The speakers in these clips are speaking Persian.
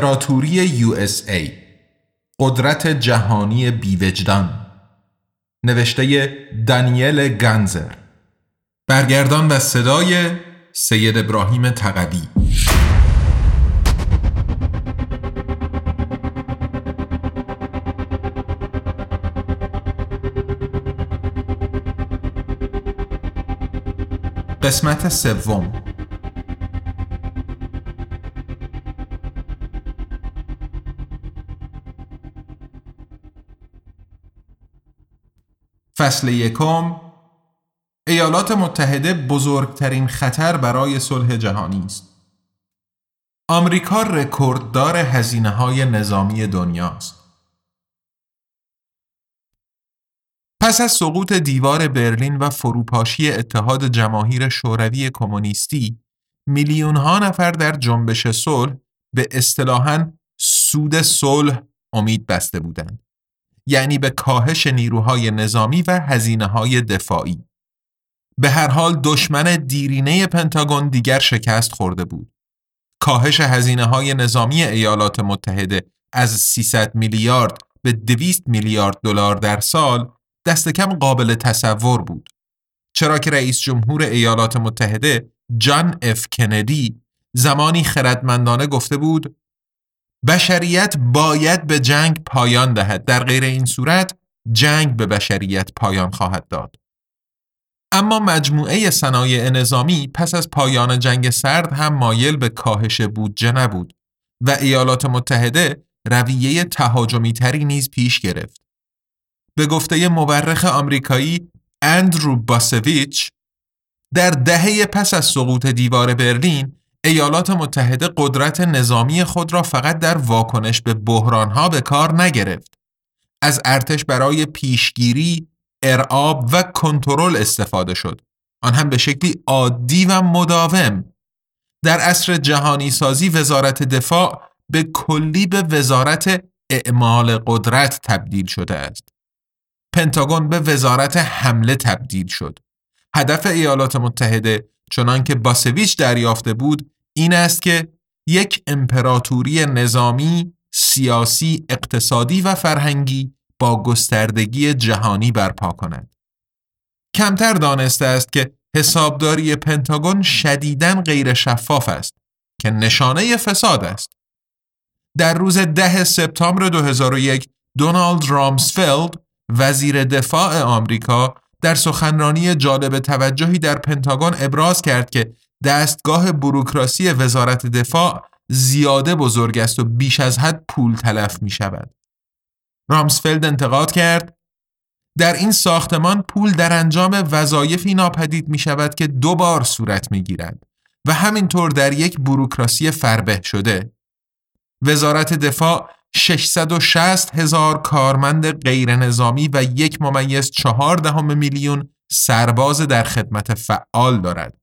امپراتوری ای قدرت جهانی بیوجدان نوشته دانیل گنزر برگردان و صدای سید ابراهیم تقوی. قسمت سوم. فصل یکم ایالات متحده بزرگترین خطر برای صلح جهانی است. آمریکا رکورددار هزینه های نظامی دنیاست. پس از سقوط دیوار برلین و فروپاشی اتحاد جماهیر شوروی کمونیستی، میلیون ها نفر در جنبش صلح به اصطلاحاً سود صلح امید بسته بودند. یعنی به کاهش نیروهای نظامی و هزینه های دفاعی. به هر حال دشمن دیرینه پنتاگون دیگر شکست خورده بود. کاهش هزینه های نظامی ایالات متحده از 300 میلیارد به 200 میلیارد دلار در سال دست کم قابل تصور بود. چرا که رئیس جمهور ایالات متحده جان اف کندی زمانی خردمندانه گفته بود بشریت باید به جنگ پایان دهد در غیر این صورت جنگ به بشریت پایان خواهد داد اما مجموعه صنایع نظامی پس از پایان جنگ سرد هم مایل به کاهش بودجه نبود و ایالات متحده رویه تهاجمی تری نیز پیش گرفت. به گفته مورخ آمریکایی اندرو باسویچ در دهه پس از سقوط دیوار برلین ایالات متحده قدرت نظامی خود را فقط در واکنش به بحرانها به کار نگرفت. از ارتش برای پیشگیری، ارعاب و کنترل استفاده شد. آن هم به شکلی عادی و مداوم. در عصر جهانی سازی وزارت دفاع به کلی به وزارت اعمال قدرت تبدیل شده است. پنتاگون به وزارت حمله تبدیل شد. هدف ایالات متحده چنان که باسویچ دریافته بود این است که یک امپراتوری نظامی، سیاسی، اقتصادی و فرهنگی با گستردگی جهانی برپا کند. کمتر دانسته است که حسابداری پنتاگون شدیداً غیر شفاف است که نشانه فساد است. در روز ده سپتامبر 2001 دونالد رامسفلد وزیر دفاع آمریکا در سخنرانی جالب توجهی در پنتاگون ابراز کرد که دستگاه بروکراسی وزارت دفاع زیاده بزرگ است و بیش از حد پول تلف می شود. رامسفلد انتقاد کرد در این ساختمان پول در انجام وظایفی ناپدید می شود که دو بار صورت می گیرد و همینطور در یک بروکراسی فربه شده. وزارت دفاع 660 هزار کارمند غیر نظامی و یک ممیز چهار دهم میلیون سرباز در خدمت فعال دارد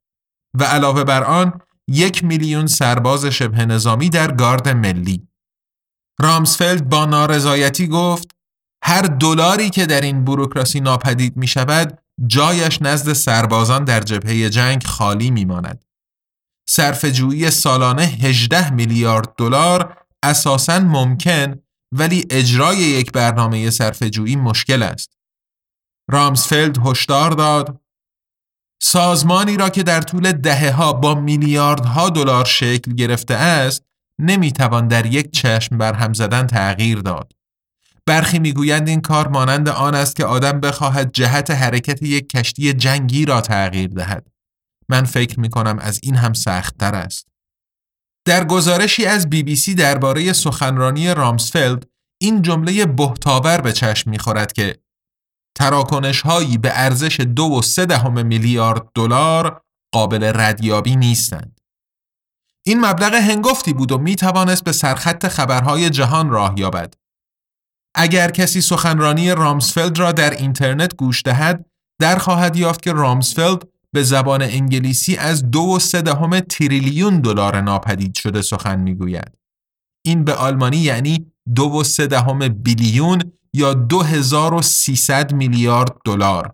و علاوه بر آن یک میلیون سرباز شبه نظامی در گارد ملی. رامسفلد با نارضایتی گفت هر دلاری که در این بروکراسی ناپدید می شود جایش نزد سربازان در جبهه جنگ خالی می ماند. صرفه‌جویی سالانه 18 میلیارد دلار اساساً ممکن ولی اجرای یک برنامه صرفه‌جویی مشکل است. رامسفلد هشدار داد سازمانی را که در طول دهه ها با میلیاردها دلار شکل گرفته است نمی‌توان در یک چشم بر هم زدن تغییر داد. برخی می‌گویند این کار مانند آن است که آدم بخواهد جهت حرکت یک کشتی جنگی را تغییر دهد. من فکر می کنم از این هم سختتر است. در گزارشی از بی بی سی درباره سخنرانی رامسفلد این جمله بهتاور به چشم می‌خورد که تراکنش هایی به ارزش دو و سه دهم میلیارد دلار قابل ردیابی نیستند. این مبلغ هنگفتی بود و می توانست به سرخط خبرهای جهان راه یابد. اگر کسی سخنرانی رامسفلد را در اینترنت گوش دهد، در خواهد یافت که رامسفلد به زبان انگلیسی از دو و دهم تریلیون دلار ناپدید شده سخن می‌گوید. این به آلمانی یعنی دو و سه دهم بیلیون یا 2300 میلیارد دلار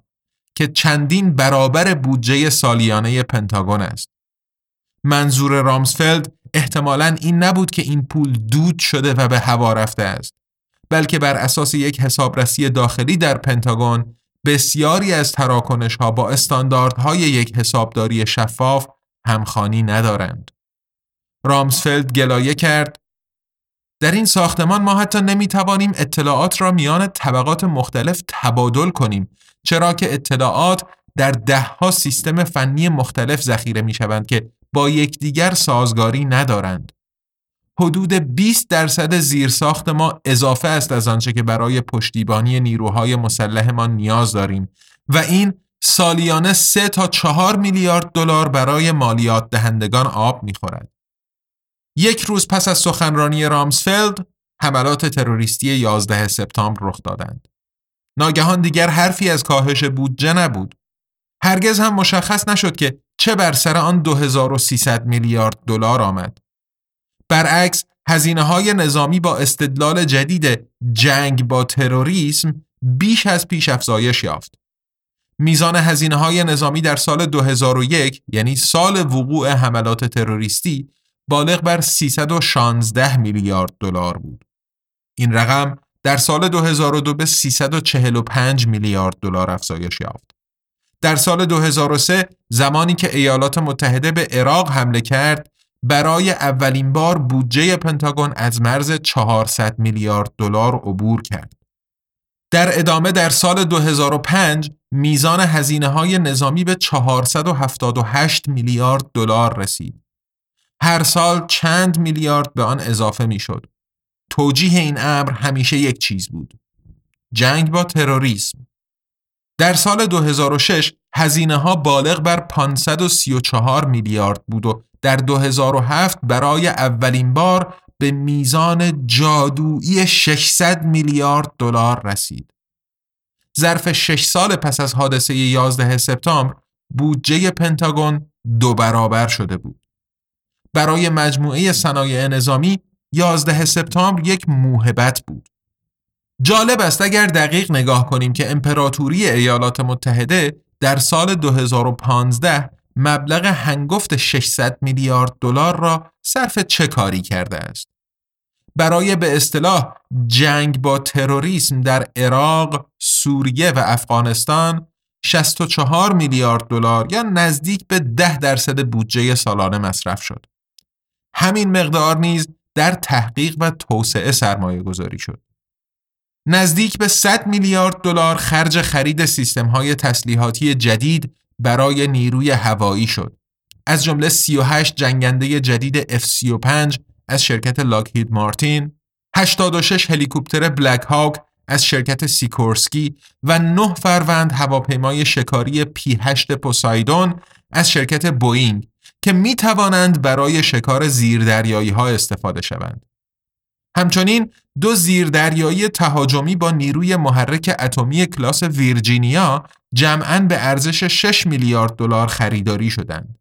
که چندین برابر بودجه سالیانه پنتاگون است. منظور رامسفلد احتمالا این نبود که این پول دود شده و به هوا رفته است بلکه بر اساس یک حسابرسی داخلی در پنتاگون بسیاری از تراکنش ها با استانداردهای یک حسابداری شفاف همخانی ندارند. رامسفلد گلایه کرد در این ساختمان ما حتی نمی توانیم اطلاعات را میان طبقات مختلف تبادل کنیم چرا که اطلاعات در دهها سیستم فنی مختلف ذخیره می شوند که با یکدیگر سازگاری ندارند. حدود 20 درصد زیرساخت ما اضافه است از آنچه که برای پشتیبانی نیروهای مسلحمان نیاز داریم و این سالیانه 3 تا 4 میلیارد دلار برای مالیات دهندگان آب می‌خورد. یک روز پس از سخنرانی رامسفلد حملات تروریستی 11 سپتامبر رخ دادند. ناگهان دیگر حرفی از کاهش بودجه نبود. هرگز هم مشخص نشد که چه بر سر آن 2300 میلیارد دلار آمد. برعکس هزینه های نظامی با استدلال جدید جنگ با تروریسم بیش از پیش افزایش یافت. میزان هزینه های نظامی در سال 2001 یعنی سال وقوع حملات تروریستی بالغ بر 316 میلیارد دلار بود. این رقم در سال 2002 به 345 میلیارد دلار افزایش یافت. در سال 2003 زمانی که ایالات متحده به عراق حمله کرد برای اولین بار بودجه پنتاگون از مرز 400 میلیارد دلار عبور کرد. در ادامه در سال 2005 میزان هزینه های نظامی به 478 میلیارد دلار رسید. هر سال چند میلیارد به آن اضافه می شد. توجیه این امر همیشه یک چیز بود. جنگ با تروریسم. در سال 2006 هزینه ها بالغ بر 534 میلیارد بود و در 2007 برای اولین بار به میزان جادویی 600 میلیارد دلار رسید. ظرف 6 سال پس از حادثه 11 سپتامبر بودجه پنتاگون دو برابر شده بود. برای مجموعه صنایع نظامی 11 سپتامبر یک موهبت بود. جالب است اگر دقیق نگاه کنیم که امپراتوری ایالات متحده در سال 2015 مبلغ هنگفت 600 میلیارد دلار را صرف چه کاری کرده است؟ برای به اصطلاح جنگ با تروریسم در عراق، سوریه و افغانستان 64 میلیارد دلار یا نزدیک به 10 درصد بودجه سالانه مصرف شد. همین مقدار نیز در تحقیق و توسعه سرمایه گذاری شد. نزدیک به 100 میلیارد دلار خرج خرید سیستم های تسلیحاتی جدید برای نیروی هوایی شد. از جمله 38 جنگنده جدید F-35 از شرکت لاکهید مارتین، 86 هلیکوپتر بلک هاک از شرکت سیکورسکی و 9 فروند هواپیمای شکاری P-8 پوسایدون از شرکت بوئینگ که می توانند برای شکار زیردریایی ها استفاده شوند. همچنین دو زیردریایی تهاجمی با نیروی محرک اتمی کلاس ویرجینیا جمعاً به ارزش 6 میلیارد دلار خریداری شدند.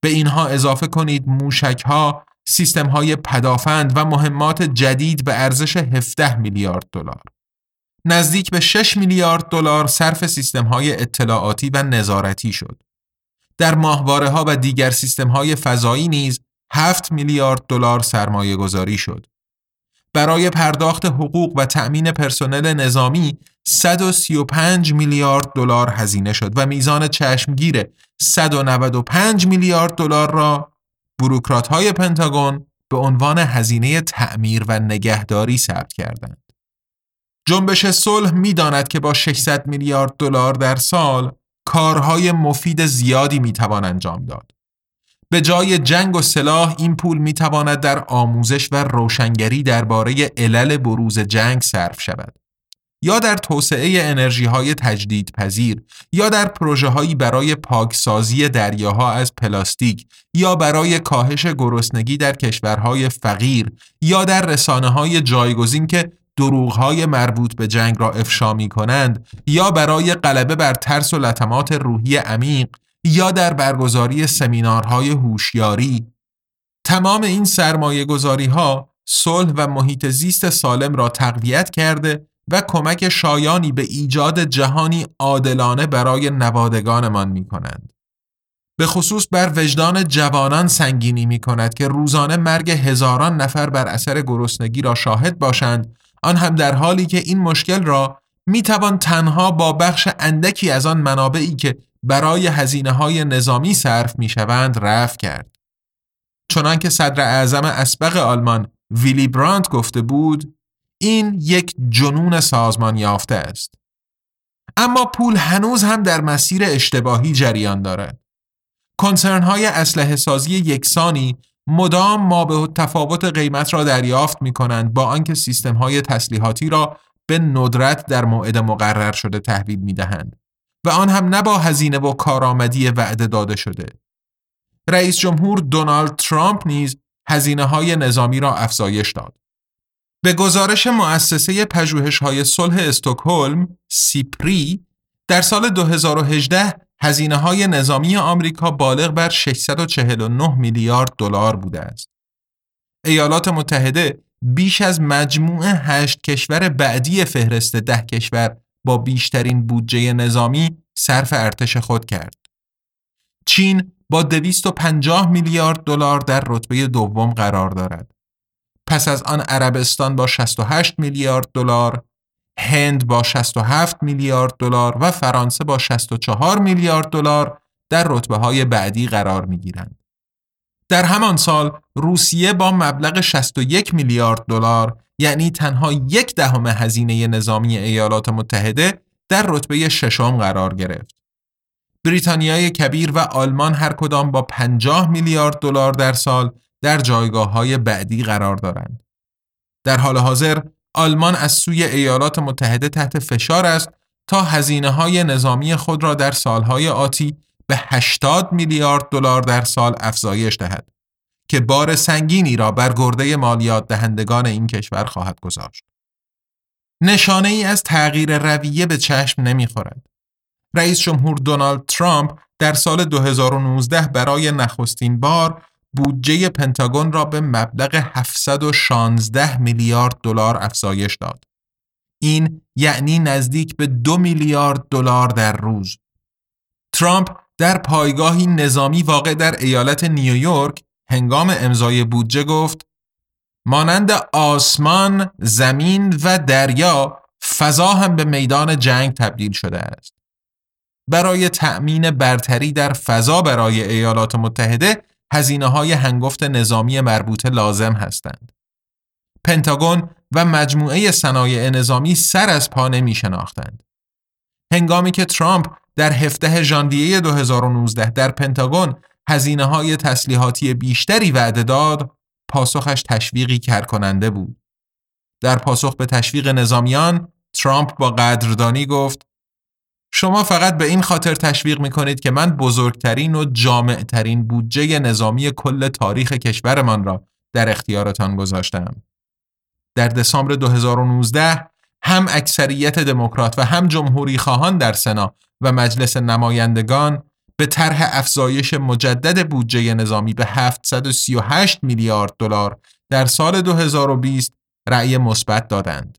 به اینها اضافه کنید موشک ها، سیستم های پدافند و مهمات جدید به ارزش 17 میلیارد دلار. نزدیک به 6 میلیارد دلار صرف سیستم های اطلاعاتی و نظارتی شد. در ماهواره ها و دیگر سیستم های فضایی نیز 7 میلیارد دلار سرمایه گذاری شد. برای پرداخت حقوق و تأمین پرسنل نظامی 135 میلیارد دلار هزینه شد و میزان چشمگیر 195 میلیارد دلار را بروکرات های پنتاگون به عنوان هزینه تعمیر و نگهداری ثبت کردند. جنبش صلح می‌داند که با 600 میلیارد دلار در سال کارهای مفید زیادی می‌توان انجام داد. به جای جنگ و سلاح این پول می‌تواند در آموزش و روشنگری درباره علل بروز جنگ صرف شود. یا در توسعه انرژی های تجدید پذیر یا در پروژه هایی برای پاکسازی دریاها از پلاستیک یا برای کاهش گرسنگی در کشورهای فقیر یا در رسانه های جایگزین که دروغ های مربوط به جنگ را افشا می کنند یا برای غلبه بر ترس و لطمات روحی عمیق یا در برگزاری سمینارهای هوشیاری تمام این سرمایه گذاری ها صلح و محیط زیست سالم را تقویت کرده و کمک شایانی به ایجاد جهانی عادلانه برای نوادگانمان می کنند. به خصوص بر وجدان جوانان سنگینی می کند که روزانه مرگ هزاران نفر بر اثر گرسنگی را شاهد باشند آن هم در حالی که این مشکل را می توان تنها با بخش اندکی از آن منابعی که برای هزینه های نظامی صرف می شوند رفع کرد. چنانکه صدر اعظم اسبق آلمان ویلی برانت گفته بود این یک جنون سازمان یافته است. اما پول هنوز هم در مسیر اشتباهی جریان دارد. کنسرن های اسلحه سازی یکسانی مدام ما به تفاوت قیمت را دریافت می کنند با آنکه سیستم های تسلیحاتی را به ندرت در موعد مقرر شده تحویل می دهند و آن هم نه با هزینه و کارآمدی وعده داده شده. رئیس جمهور دونالد ترامپ نیز هزینه های نظامی را افزایش داد. به گزارش مؤسسه پژوهش‌های صلح استکهلم سیپری در سال 2018 هزینه های نظامی آمریکا بالغ بر 649 میلیارد دلار بوده است. ایالات متحده بیش از مجموع هشت کشور بعدی فهرست ده کشور با بیشترین بودجه نظامی صرف ارتش خود کرد. چین با 250 میلیارد دلار در رتبه دوم قرار دارد. پس از آن عربستان با 68 میلیارد دلار، هند با 67 میلیارد دلار و فرانسه با 64 میلیارد دلار در رتبه های بعدی قرار می گیرند. در همان سال روسیه با مبلغ 61 میلیارد دلار یعنی تنها یک دهم هزینه نظامی ایالات متحده در رتبه ششم قرار گرفت. بریتانیای کبیر و آلمان هر کدام با 50 میلیارد دلار در سال در جایگاه های بعدی قرار دارند. در حال حاضر آلمان از سوی ایالات متحده تحت فشار است تا هزینه های نظامی خود را در سالهای آتی به 80 میلیارد دلار در سال افزایش دهد که بار سنگینی را بر گرده مالیات دهندگان این کشور خواهد گذاشت. نشانه ای از تغییر رویه به چشم نمی‌خورد. رئیس جمهور دونالد ترامپ در سال 2019 برای نخستین بار بودجه پنتاگون را به مبلغ 716 میلیارد دلار افزایش داد. این یعنی نزدیک به دو میلیارد دلار در روز. ترامپ در پایگاهی نظامی واقع در ایالت نیویورک هنگام امضای بودجه گفت مانند آسمان، زمین و دریا فضا هم به میدان جنگ تبدیل شده است. برای تأمین برتری در فضا برای ایالات متحده هزینه های هنگفت نظامی مربوطه لازم هستند. پنتاگون و مجموعه صنایع نظامی سر از پا نمی شناختند. هنگامی که ترامپ در 17 ژانویه 2019 در پنتاگون هزینه های تسلیحاتی بیشتری وعده داد، پاسخش تشویقی کرکننده بود. در پاسخ به تشویق نظامیان، ترامپ با قدردانی گفت شما فقط به این خاطر تشویق می کنید که من بزرگترین و جامعترین بودجه نظامی کل تاریخ کشورمان را در اختیارتان گذاشتم. در دسامبر 2019 هم اکثریت دموکرات و هم جمهوری خواهان در سنا و مجلس نمایندگان به طرح افزایش مجدد بودجه نظامی به 738 میلیارد دلار در سال 2020 رأی مثبت دادند.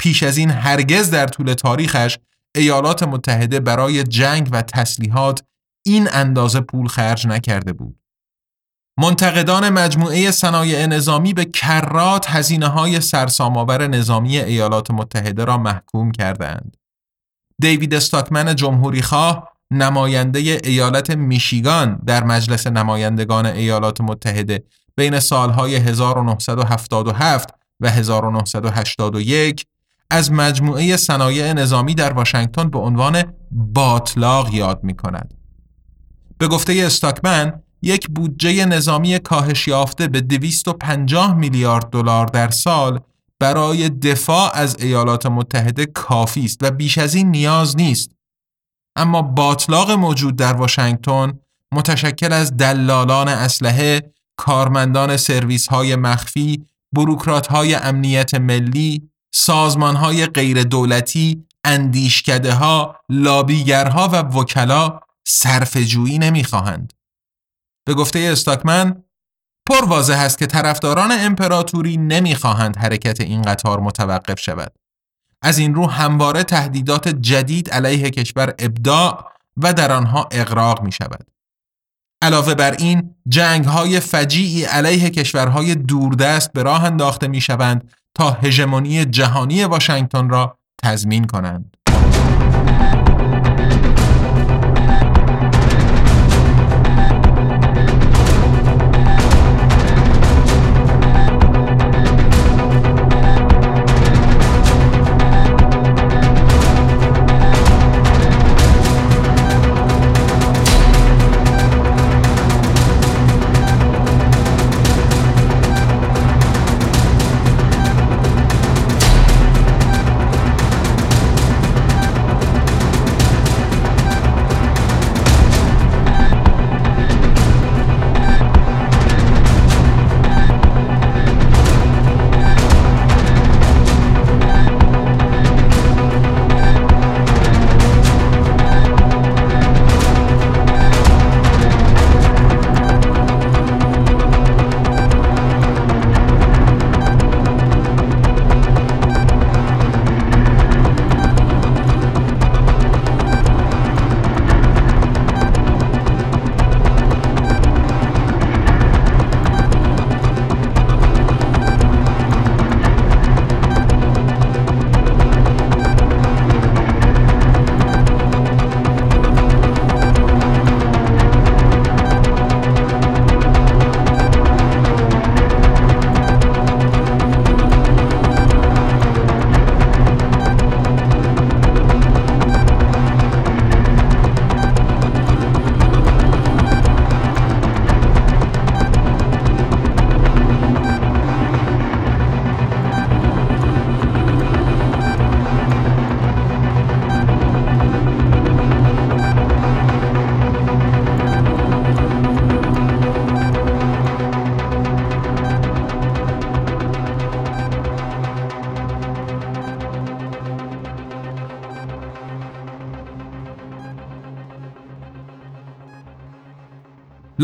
پیش از این هرگز در طول تاریخش ایالات متحده برای جنگ و تسلیحات این اندازه پول خرج نکرده بود. منتقدان مجموعه صنایع نظامی به کرات هزینه های سرسام‌آور نظامی ایالات متحده را محکوم کردند. دیوید استاکمن جمهوری خواه نماینده ایالت میشیگان در مجلس نمایندگان ایالات متحده بین سالهای 1977 و 1981 از مجموعه صنایع نظامی در واشنگتن به عنوان باطلاق یاد می کند. به گفته استاکمن یک بودجه نظامی کاهش یافته به 250 میلیارد دلار در سال برای دفاع از ایالات متحده کافی است و بیش از این نیاز نیست اما باطلاق موجود در واشنگتن متشکل از دلالان اسلحه، کارمندان سرویس های مخفی، بروکرات های امنیت ملی، سازمان های غیر دولتی، اندیشکده ها، لابیگرها و وکلا صرفجویی نمی‌خواهند. به گفته استاکمن پر واضح است که طرفداران امپراتوری نمی‌خواهند حرکت این قطار متوقف شود. از این رو همواره تهدیدات جدید علیه کشور ابداع و در آنها اقراق می شود. علاوه بر این جنگ های فجیعی علیه کشورهای دوردست به راه انداخته می شوند تا هژمونی جهانی واشنگتن را تضمین کنند.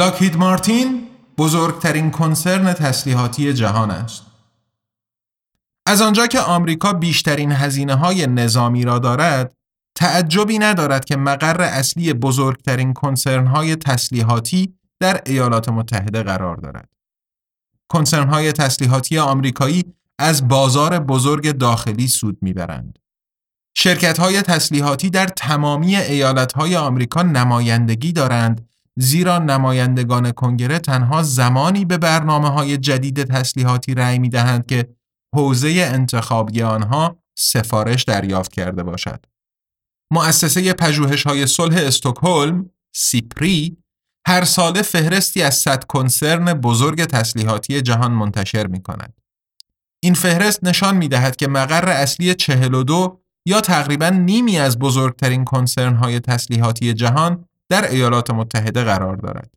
لاکهید مارتین بزرگترین کنسرن تسلیحاتی جهان است. از آنجا که آمریکا بیشترین هزینه های نظامی را دارد، تعجبی ندارد که مقر اصلی بزرگترین کنسرن های تسلیحاتی در ایالات متحده قرار دارد. کنسرن های تسلیحاتی آمریکایی از بازار بزرگ داخلی سود می‌برند. شرکت های تسلیحاتی در تمامی ایالت های آمریکا نمایندگی دارند زیرا نمایندگان کنگره تنها زمانی به برنامه های جدید تسلیحاتی رأی می دهند که حوزه انتخابی آنها سفارش دریافت کرده باشد. مؤسسه پژوهش های صلح استکهلم سیپری هر ساله فهرستی از صد کنسرن بزرگ تسلیحاتی جهان منتشر می کند. این فهرست نشان می دهد که مقر اصلی 42 یا تقریبا نیمی از بزرگترین کنسرن های تسلیحاتی جهان در ایالات متحده قرار دارد.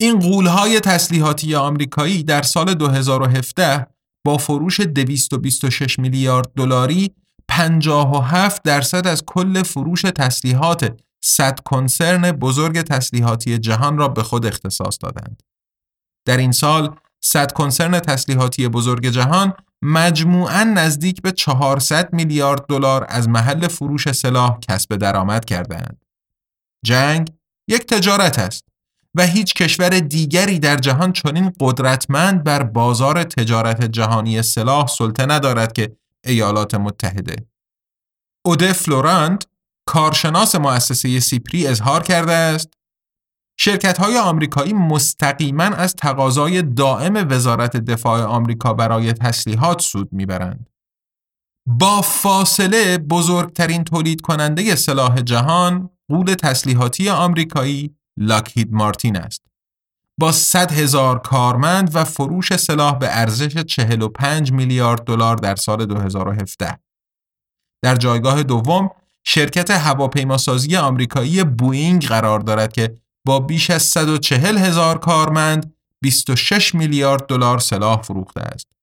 این قولهای تسلیحاتی آمریکایی در سال 2017 با فروش 226 میلیارد دلاری 57 درصد از کل فروش تسلیحات 100 کنسرن بزرگ تسلیحاتی جهان را به خود اختصاص دادند. در این سال 100 کنسرن تسلیحاتی بزرگ جهان مجموعاً نزدیک به 400 میلیارد دلار از محل فروش سلاح کسب درآمد کردند. جنگ یک تجارت است و هیچ کشور دیگری در جهان چنین قدرتمند بر بازار تجارت جهانی سلاح سلطه ندارد که ایالات متحده. اوده فلورانت کارشناس مؤسسه سیپری اظهار کرده است شرکت های آمریکایی مستقیما از تقاضای دائم وزارت دفاع آمریکا برای تسلیحات سود می‌برند. با فاصله بزرگترین تولید کننده سلاح جهان قول تسلیحاتی آمریکایی لاکهید مارتین است. با 100 هزار کارمند و فروش سلاح به ارزش 45 میلیارد دلار در سال 2017. در جایگاه دوم شرکت هواپیماسازی آمریکایی بوئینگ قرار دارد که با بیش از 140 هزار کارمند 26 میلیارد دلار سلاح فروخته است.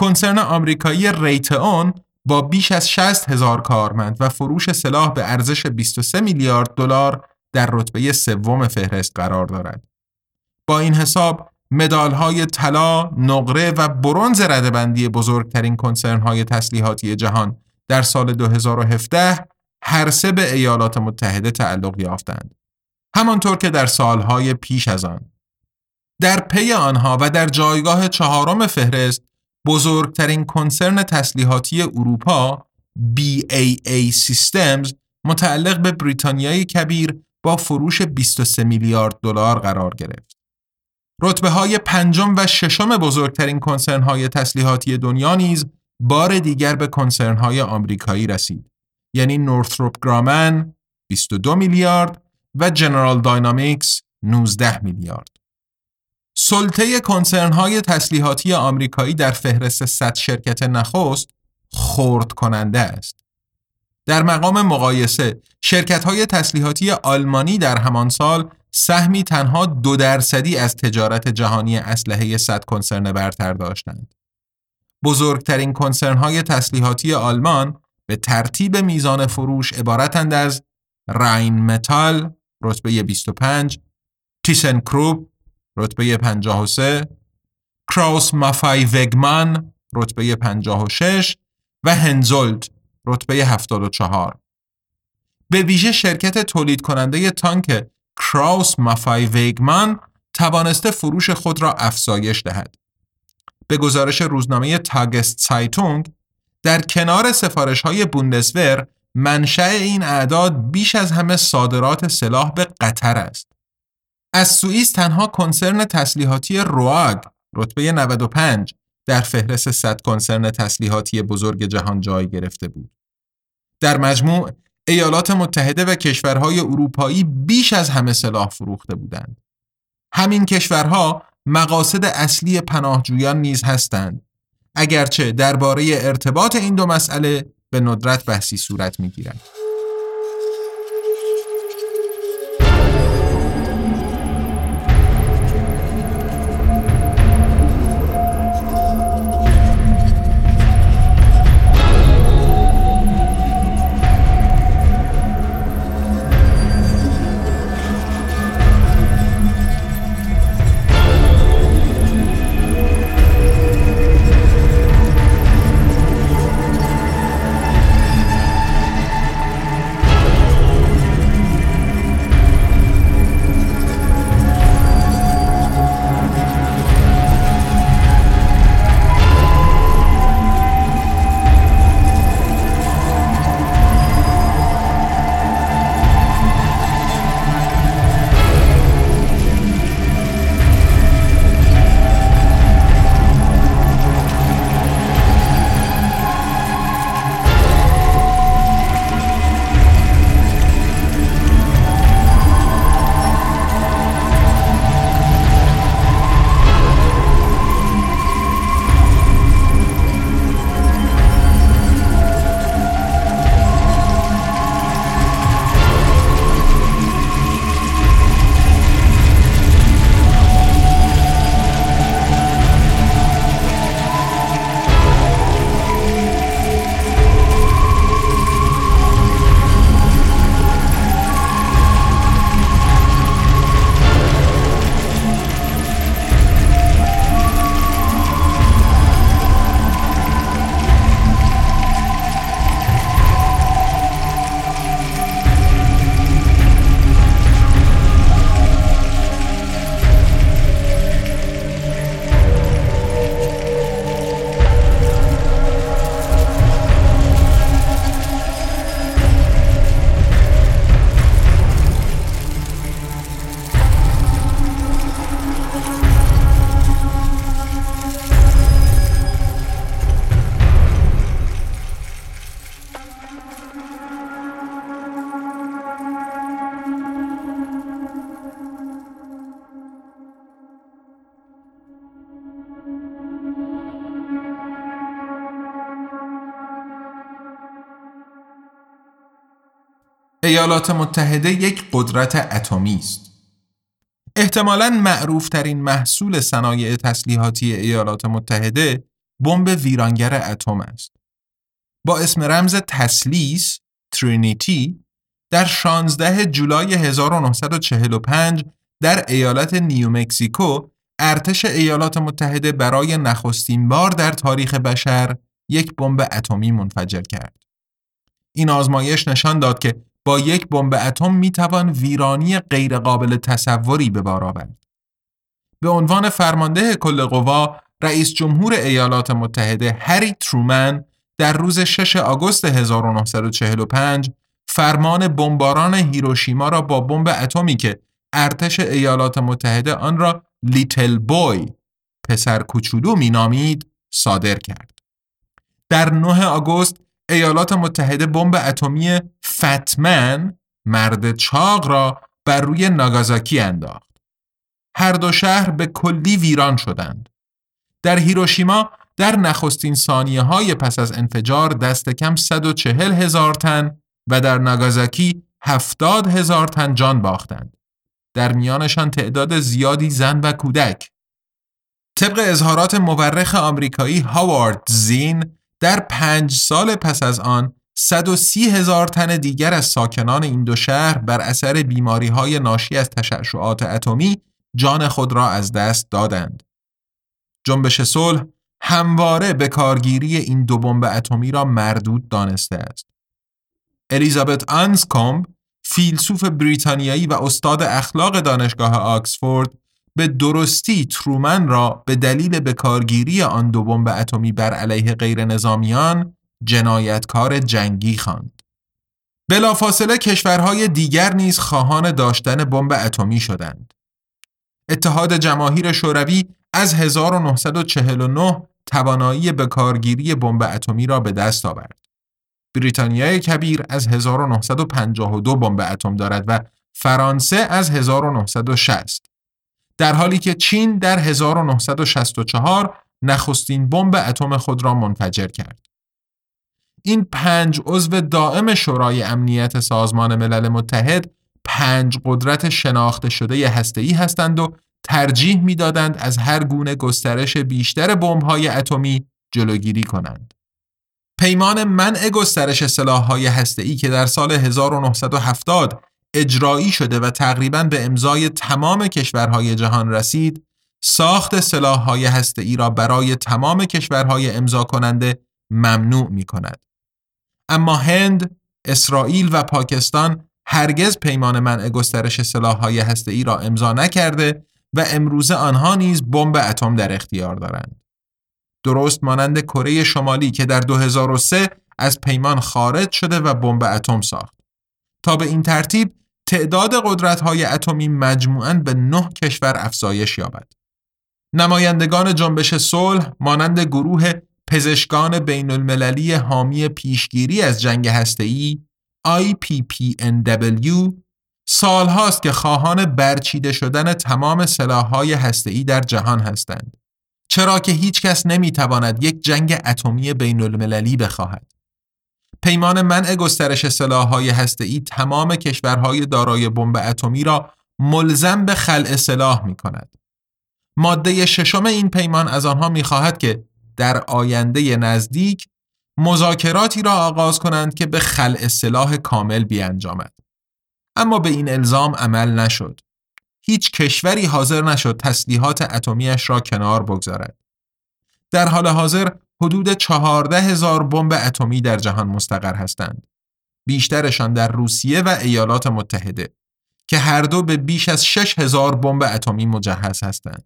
کنسرن آمریکایی ریتئون با بیش از 60 هزار کارمند و فروش سلاح به ارزش 23 میلیارد دلار در رتبه سوم فهرست قرار دارد. با این حساب مدال های طلا، نقره و برونز ردبندی بزرگترین کنسرن های تسلیحاتی جهان در سال 2017 هر سه به ایالات متحده تعلق یافتند. همانطور که در سالهای پیش از آن. در پی آنها و در جایگاه چهارم فهرست بزرگترین کنسرن تسلیحاتی اروپا BAA Systems متعلق به بریتانیای کبیر با فروش 23 میلیارد دلار قرار گرفت. رتبه های پنجم و ششم بزرگترین کنسرن های تسلیحاتی دنیا نیز بار دیگر به کنسرن های آمریکایی رسید. یعنی نورثروپ گرامن 22 میلیارد و جنرال داینامیکس 19 میلیارد. سلطه کنسرن های تسلیحاتی آمریکایی در فهرست 100 شرکت نخست خورد کننده است. در مقام مقایسه شرکت های تسلیحاتی آلمانی در همان سال سهمی تنها دو درصدی از تجارت جهانی اسلحه 100 کنسرن برتر داشتند. بزرگترین کنسرن های تسلیحاتی آلمان به ترتیب میزان فروش عبارتند از راین متال رتبه 25 تیسن کروب رتبه 53 کراوس مافای وگمان رتبه 56 و هنزولت رتبه 74 به ویژه شرکت تولید کننده تانک کراوس مافای ویگمان توانسته فروش خود را افزایش دهد. به گزارش روزنامه تاگست سایتونگ در کنار سفارش های بوندسور منشأ این اعداد بیش از همه صادرات سلاح به قطر است. از سوئیس تنها کنسرن تسلیحاتی رواگ رتبه 95 در فهرست 100 کنسرن تسلیحاتی بزرگ جهان جای گرفته بود. در مجموع ایالات متحده و کشورهای اروپایی بیش از همه سلاح فروخته بودند. همین کشورها مقاصد اصلی پناهجویان نیز هستند اگرچه درباره ارتباط این دو مسئله به ندرت بحثی صورت می‌گیرد. ایالات متحده یک قدرت اتمی است. احتمالاً معروفترین محصول صنایع تسلیحاتی ایالات متحده بمب ویرانگر اتم است. با اسم رمز تسلیس ترینیتی در 16 جولای 1945 در ایالت نیومکسیکو ارتش ایالات متحده برای نخستین بار در تاریخ بشر یک بمب اتمی منفجر کرد. این آزمایش نشان داد که با یک بمب اتم می توان ویرانی غیرقابل تصوری به بار آورد. به عنوان فرمانده کل قوا رئیس جمهور ایالات متحده هری ترومن در روز 6 آگوست 1945 فرمان بمباران هیروشیما را با بمب اتمی که ارتش ایالات متحده آن را لیتل بوی پسر کوچولو مینامید صادر کرد. در 9 آگوست ایالات متحده بمب اتمی فتمن مرد چاق را بر روی ناگازاکی انداخت. هر دو شهر به کلی ویران شدند. در هیروشیما در نخستین ثانیه های پس از انفجار دست کم 140 هزار تن و در ناگازاکی 70 هزار تن جان باختند. در میانشان تعداد زیادی زن و کودک. طبق اظهارات مورخ آمریکایی هاوارد زین در پنج سال پس از آن 130 هزار تن دیگر از ساکنان این دو شهر بر اثر بیماری های ناشی از تشعشعات اتمی جان خود را از دست دادند. جنبش صلح همواره به کارگیری این دو بمب اتمی را مردود دانسته است. الیزابت آنسکومب فیلسوف بریتانیایی و استاد اخلاق دانشگاه آکسفورد به درستی ترومن را به دلیل بکارگیری آن دو بمب اتمی بر علیه غیر نظامیان جنایتکار جنگی خواند. بلافاصله کشورهای دیگر نیز خواهان داشتن بمب اتمی شدند. اتحاد جماهیر شوروی از 1949 توانایی بکارگیری بمب اتمی را به دست آورد. بریتانیای کبیر از 1952 بمب اتم دارد و فرانسه از 1960 در حالی که چین در 1964 نخستین بمب اتم خود را منفجر کرد. این پنج عضو دائم شورای امنیت سازمان ملل متحد پنج قدرت شناخته شده هسته‌ای هستند و ترجیح می‌دادند از هر گونه گسترش بیشتر بمب‌های اتمی جلوگیری کنند. پیمان منع گسترش سلاح‌های هسته‌ای که در سال 1970 اجرایی شده و تقریبا به امضای تمام کشورهای جهان رسید، ساخت سلاح‌های هسته‌ای را برای تمام کشورهای امضا کننده ممنوع می کند. اما هند، اسرائیل و پاکستان هرگز پیمان منع گسترش سلاح‌های هسته‌ای را امضا نکرده و امروزه آنها نیز بمب اتم در اختیار دارند. درست مانند کره شمالی که در 2003 از پیمان خارج شده و بمب اتم ساخت. تا به این ترتیب تعداد قدرت‌های اتمی مجموعاً به نه کشور افزایش یابد. نمایندگان جنبش صلح مانند گروه پزشکان بین المللی حامی پیشگیری از جنگ هسته‌ای IPPNW سالهاست که خواهان برچیده شدن تمام سلاح‌های هسته‌ای در جهان هستند. چرا که هیچ کس نمی‌تواند یک جنگ اتمی بین المللی بخواهد. پیمان منع گسترش سلاح‌های هسته‌ای تمام کشورهای دارای بمب اتمی را ملزم به خلع سلاح می کند. ماده ششم این پیمان از آنها می‌خواهد که در آینده نزدیک مذاکراتی را آغاز کنند که به خلع سلاح کامل بیانجامد. اما به این الزام عمل نشد. هیچ کشوری حاضر نشد تسلیحات اتمیش را کنار بگذارد. در حال حاضر حدود چهارده هزار بمب اتمی در جهان مستقر هستند. بیشترشان در روسیه و ایالات متحده که هر دو به بیش از شش هزار بمب اتمی مجهز هستند.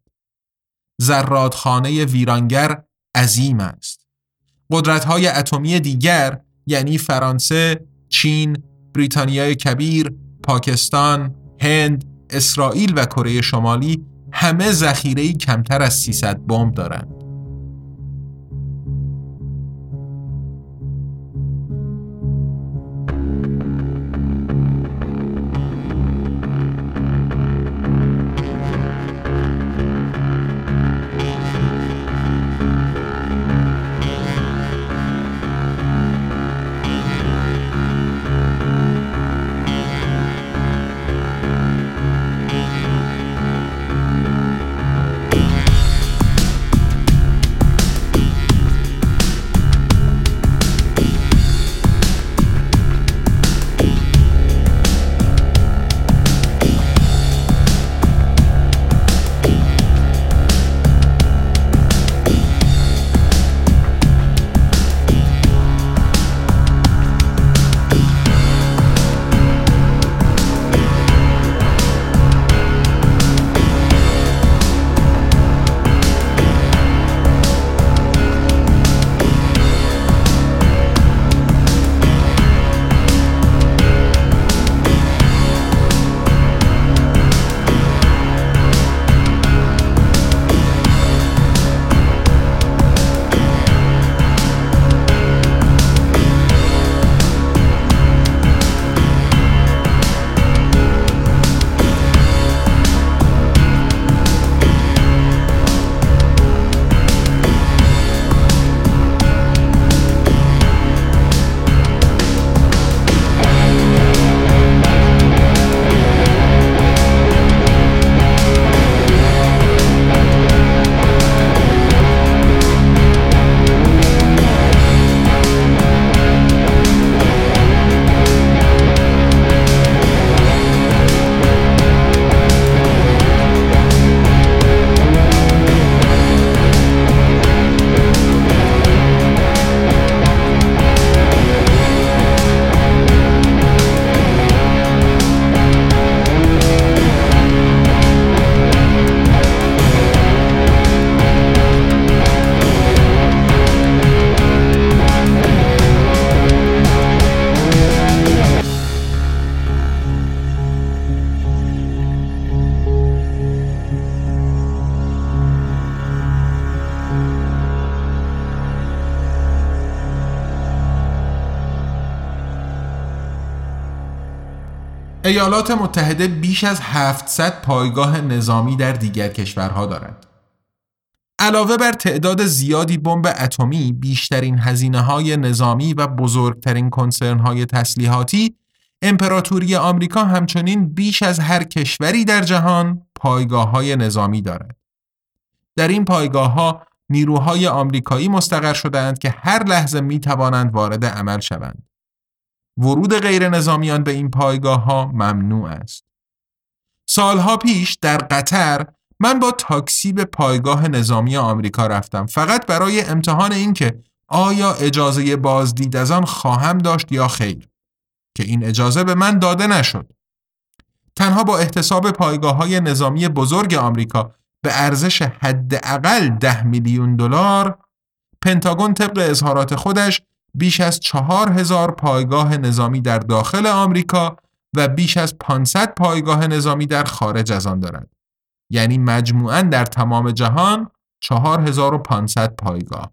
زرادخانه ویرانگر عظیم است. قدرت‌های اتمی دیگر یعنی فرانسه، چین، بریتانیای کبیر، پاکستان، هند، اسرائیل و کره شمالی همه ذخیره‌ای کمتر از 300 بمب دارند. ایالات متحده بیش از 700 پایگاه نظامی در دیگر کشورها دارد. علاوه بر تعداد زیادی بمب اتمی، بیشترین هزینه های نظامی و بزرگترین کنسرن های تسلیحاتی، امپراتوری آمریکا همچنین بیش از هر کشوری در جهان پایگاه های نظامی دارد. در این پایگاه ها نیروهای آمریکایی مستقر شدند که هر لحظه می توانند وارد عمل شوند. ورود غیر نظامیان به این پایگاه ها ممنوع است. سالها پیش در قطر من با تاکسی به پایگاه نظامی آمریکا رفتم فقط برای امتحان اینکه آیا اجازه بازدید از آن خواهم داشت یا خیر که این اجازه به من داده نشد. تنها با احتساب پایگاه های نظامی بزرگ آمریکا به ارزش حداقل ده میلیون دلار پنتاگون طبق اظهارات خودش بیش از چهار هزار پایگاه نظامی در داخل آمریکا و بیش از 500 پایگاه نظامی در خارج از آن دارد. یعنی مجموعاً در تمام جهان 4500 پایگاه.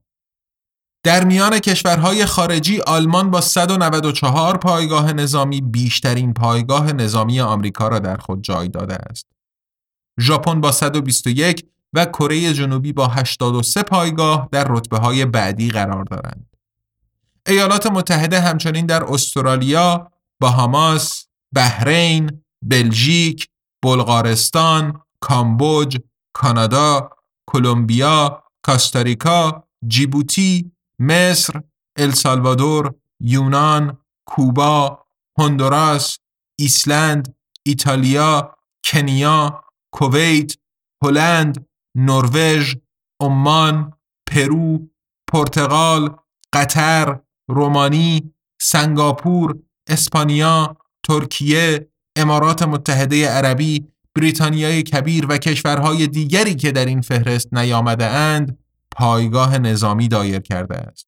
در میان کشورهای خارجی آلمان با 194 پایگاه نظامی بیشترین پایگاه نظامی آمریکا را در خود جای داده است. ژاپن با 121 و کره جنوبی با 83 پایگاه در رتبه های بعدی قرار دارند. ایالات متحده همچنین در استرالیا، باهاماس، بحرین، بلژیک، بلغارستان، کامبوج، کانادا، کلمبیا، کاستاریکا، جیبوتی، مصر، السالوادور، یونان، کوبا، هندوراس، ایسلند، ایتالیا، کنیا، کویت، هلند، نروژ، عمان، پرو، پرتغال، قطر، رومانی، سنگاپور، اسپانیا، ترکیه، امارات متحده عربی، بریتانیای کبیر و کشورهای دیگری که در این فهرست نیامده اند پایگاه نظامی دایر کرده است.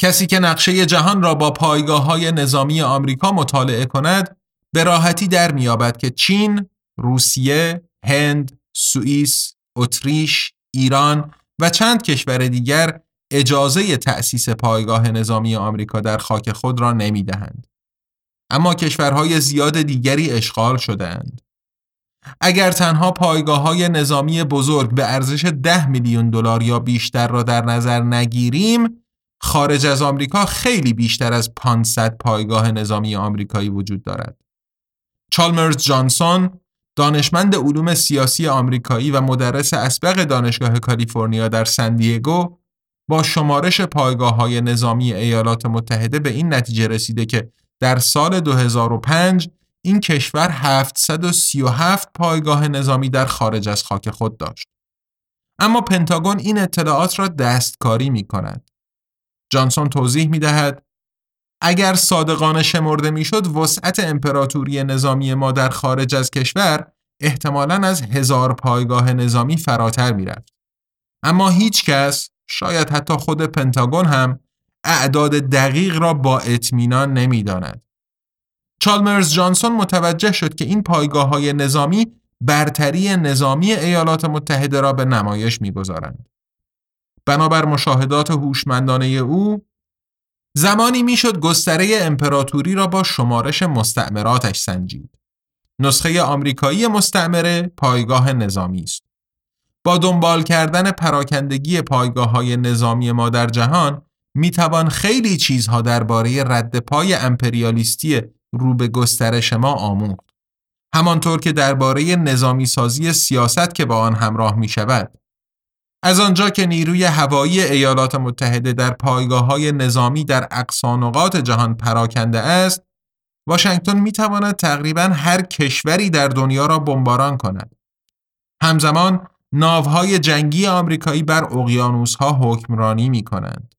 کسی که نقشه جهان را با پایگاه های نظامی آمریکا مطالعه کند به راحتی در میابد که چین، روسیه، هند، سوئیس، اتریش، ایران و چند کشور دیگر اجازه تأسیس پایگاه نظامی آمریکا در خاک خود را نمی دهند. اما کشورهای زیاد دیگری اشغال شدهاند. اگر تنها پایگاه های نظامی بزرگ به ارزش 10 میلیون دلار یا بیشتر را در نظر نگیریم خارج از آمریکا خیلی بیشتر از 500 پایگاه نظامی آمریکایی وجود دارد. چالمرز جانسون دانشمند علوم سیاسی آمریکایی و مدرس اسبق دانشگاه کالیفرنیا در سندیگو با شمارش پایگاه های نظامی ایالات متحده به این نتیجه رسیده که در سال 2005 این کشور 737 پایگاه نظامی در خارج از خاک خود داشت. اما پنتاگون این اطلاعات را دستکاری می کند. جانسون توضیح می دهد اگر صادقانه شمرده می‌شد وسعت امپراتوری نظامی ما در خارج از کشور احتمالاً از هزار پایگاه نظامی فراتر می‌رفت. اما هیچ کس شاید حتی خود پنتاگون هم اعداد دقیق را با اطمینان نمی‌داند. چالمرز جانسون متوجه شد که این پایگاه های نظامی برتری نظامی ایالات متحده را به نمایش می‌گذارند. بنابر مشاهدات هوشمندانه او زمانی می‌شد گستره امپراتوری را با شمارش مستعمراتش سنجید. نسخه آمریکایی مستعمره پایگاه نظامی است. با دنبال کردن پراکندگی پایگاه های نظامی ما در جهان می توان خیلی چیزها درباره رد پای امپریالیستی رو به گسترش ما آموخت. همانطور که درباره نظامی سازی سیاست که با آن همراه می شود. از آنجا که نیروی هوایی ایالات متحده در پایگاه های نظامی در اقصانقات جهان پراکنده است، واشنگتن می تواند تقریبا هر کشوری در دنیا را بمباران کند. همزمان ناوهای جنگی آمریکایی بر اقیانوسها حکمرانی می کنند.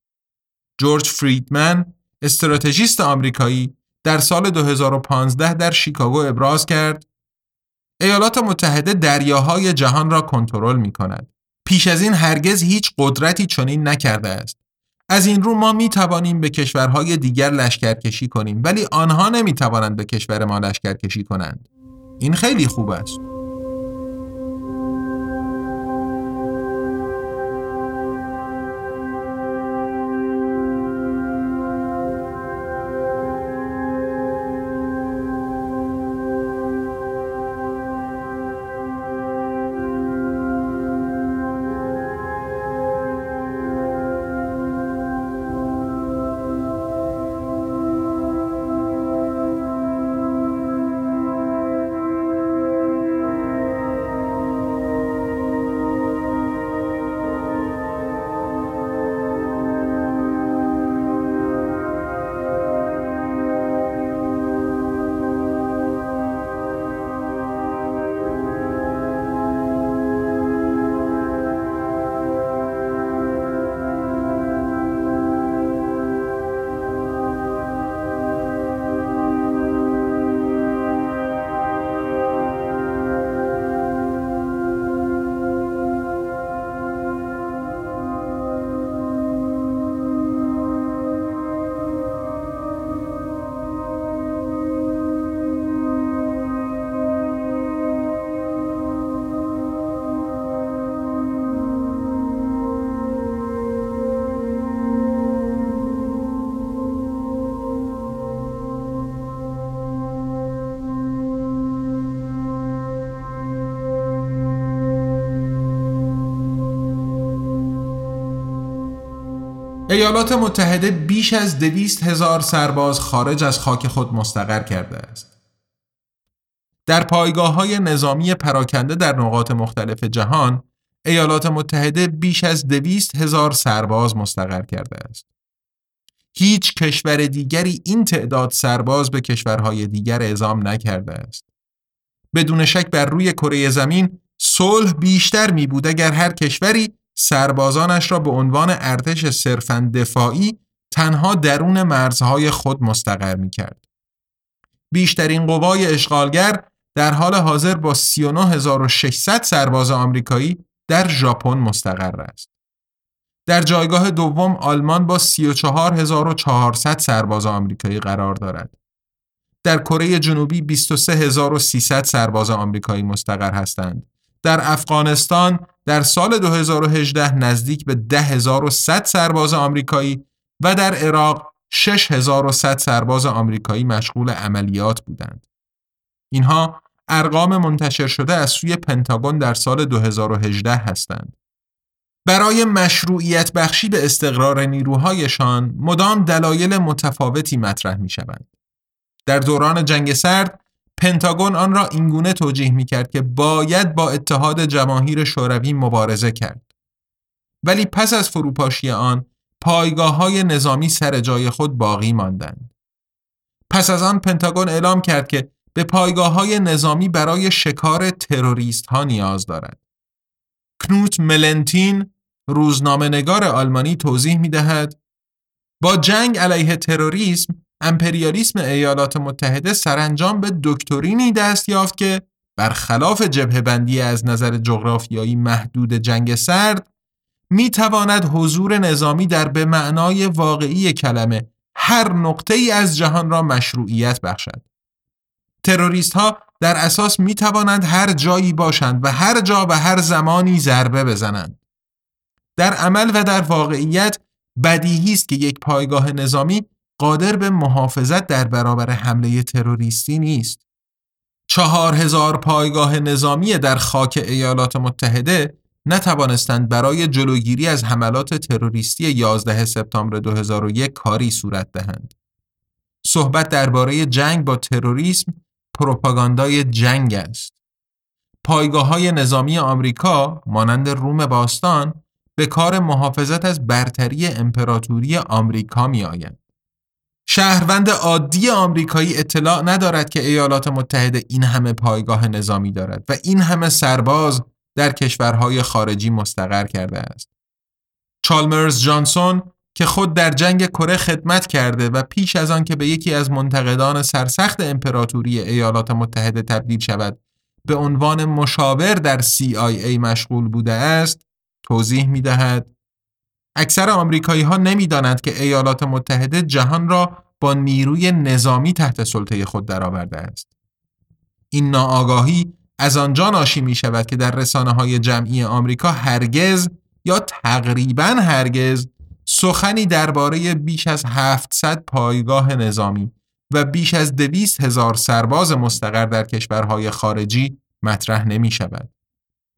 جورج فریدمن استراتژیست آمریکایی در سال 2015 در شیکاگو ابراز کرد ایالات متحده دریاهای جهان را کنترل می کند. پیش از این هرگز هیچ قدرتی چنین نکرده است. از این رو ما می توانیم به کشورهای دیگر لشکرکشی کنیم ولی آنها نمی توانند به کشور ما لشکرکشی کنند. این خیلی خوب است. ایالات متحده بیش از دویست هزار سرباز خارج از خاک خود مستقر کرده است. در پایگاه های نظامی پراکنده در نقاط مختلف جهان ایالات متحده بیش از دویست هزار سرباز مستقر کرده است. هیچ کشور دیگری این تعداد سرباز به کشورهای دیگر اعزام نکرده است. بدون شک بر روی کره زمین صلح بیشتر می بود اگر هر کشوری سربازانش را به عنوان ارتش صرفا دفاعی تنها درون مرزهای خود مستقر می کرد. بیشترین قوای اشغالگر در حال حاضر با 39600 سرباز آمریکایی در ژاپن مستقر است. در جایگاه دوم آلمان با 34400 سرباز آمریکایی قرار دارد. در کره جنوبی 23300 سرباز آمریکایی مستقر هستند. در افغانستان در سال 2018 نزدیک به 10100 سرباز آمریکایی و در عراق 6100 سرباز آمریکایی مشغول عملیات بودند. اینها ارقام منتشر شده از سوی پنتاگون در سال 2018 هستند. برای مشروعیت بخشی به استقرار نیروهایشان مدام دلایل متفاوتی مطرح می شوند. در دوران جنگ سرد پنتاگون آن را اینگونه توجیه می کرد که باید با اتحاد جماهیر شوروی مبارزه کرد. ولی پس از فروپاشی آن پایگاه های نظامی سر جای خود باقی ماندند. پس از آن پنتاگون اعلام کرد که به پایگاه های نظامی برای شکار تروریست ها نیاز دارد. کنوت ملنتین روزنامه نگار آلمانی توضیح می دهد با جنگ علیه تروریسم امپریالیسم ایالات متحده سرانجام به دکترینی دست یافت که برخلاف جبهه بندی از نظر جغرافیایی محدود جنگ سرد می تواند حضور نظامی در به معنای واقعی کلمه هر نقطه ای از جهان را مشروعیت بخشد. تروریست ها در اساس می توانند هر جایی باشند و هر جا و هر زمانی ضربه بزنند. در عمل و در واقعیت بدیهی است که یک پایگاه نظامی قادر به محافظت در برابر حمله تروریستی نیست. چهار هزار پایگاه نظامی در خاک ایالات متحده نتوانستند برای جلوگیری از حملات تروریستی 11 سپتامبر 2001 کاری صورت دهند. صحبت درباره جنگ با تروریسم پروپاگاندای جنگ است. پایگاه های نظامی آمریکا مانند روم باستان به کار محافظت از برتری امپراتوری آمریکا می آیند. شهروند عادی آمریکایی اطلاع ندارد که ایالات متحده این همه پایگاه نظامی دارد و این همه سرباز در کشورهای خارجی مستقر کرده است. چالمرز جانسون که خود در جنگ کره خدمت کرده و پیش از آن که به یکی از منتقدان سرسخت امپراتوری ایالات متحده تبدیل شود به عنوان مشاور در CIA مشغول بوده است توضیح می دهد اکثر آمریکایی ها نمی دانند که ایالات متحده جهان را با نیروی نظامی تحت سلطه خود درآورده است. این ناآگاهی از آنجا ناشی می شود که در رسانه های جمعی آمریکا هرگز یا تقریبا هرگز سخنی درباره بیش از 700 پایگاه نظامی و بیش از دویست هزار سرباز مستقر در کشورهای خارجی مطرح نمی شود.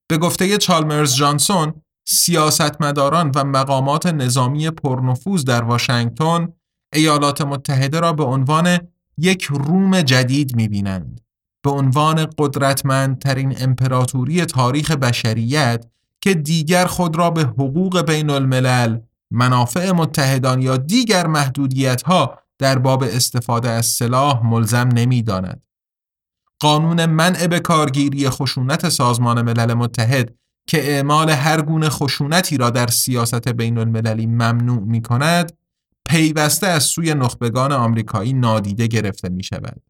به گفته چالمرز جانسون سیاستمداران و مقامات نظامی پرنفوذ در واشنگتن ایالات متحده را به عنوان یک روم جدید می‌بینند به عنوان قدرتمندترین امپراتوری تاریخ بشریت که دیگر خود را به حقوق بین الملل، منافع متحدان یا دیگر محدودیت ها در باب استفاده از سلاح ملزم نمی داند. قانون منع به کارگیری خشونت سازمان ملل متحد که اعمال هر گونه خشونتی را در سیاست بین المللی ممنوع می کند پیوسته از سوی نخبگان آمریکایی نادیده گرفته می شود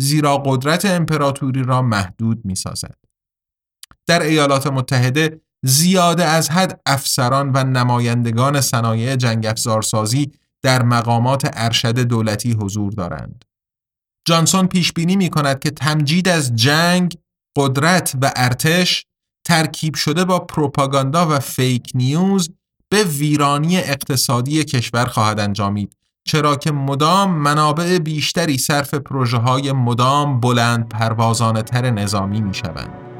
زیرا قدرت امپراتوری را محدود می سازد. در ایالات متحده زیاده از حد افسران و نمایندگان صنایع جنگ افزارسازی در مقامات ارشد دولتی حضور دارند. جانسون پیش بینی می کند که تمجید از جنگ، قدرت و ارتش ترکیب شده با پروپاگاندا و فیک نیوز به ویرانی اقتصادی کشور خواهد انجامید چرا که مدام منابع بیشتری صرف پروژه های مدام بلند پروازانه تر نظامی می شوند.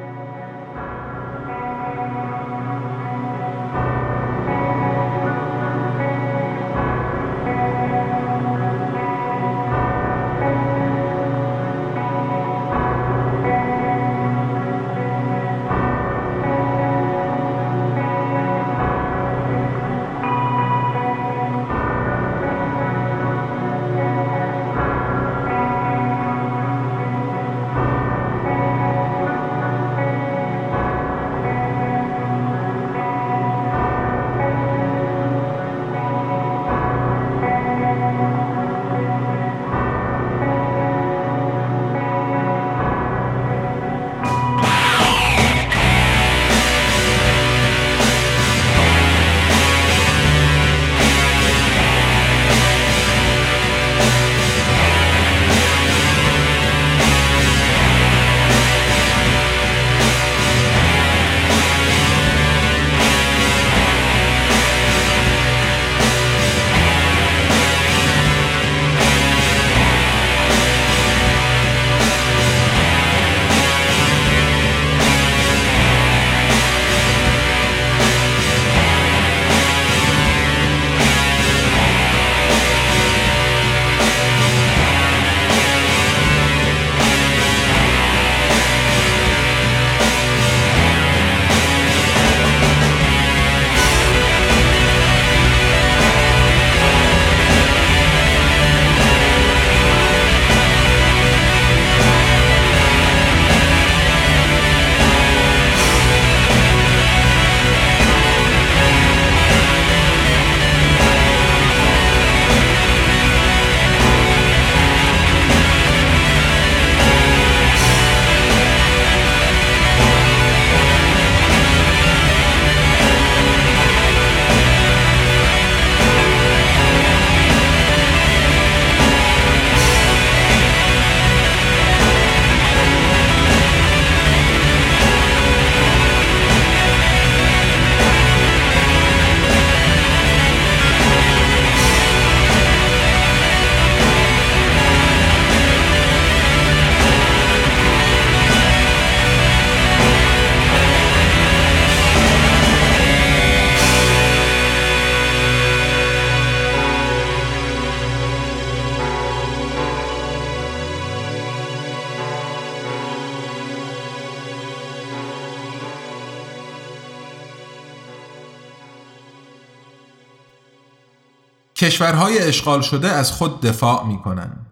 کشورهای اشغال شده از خود دفاع می کنند.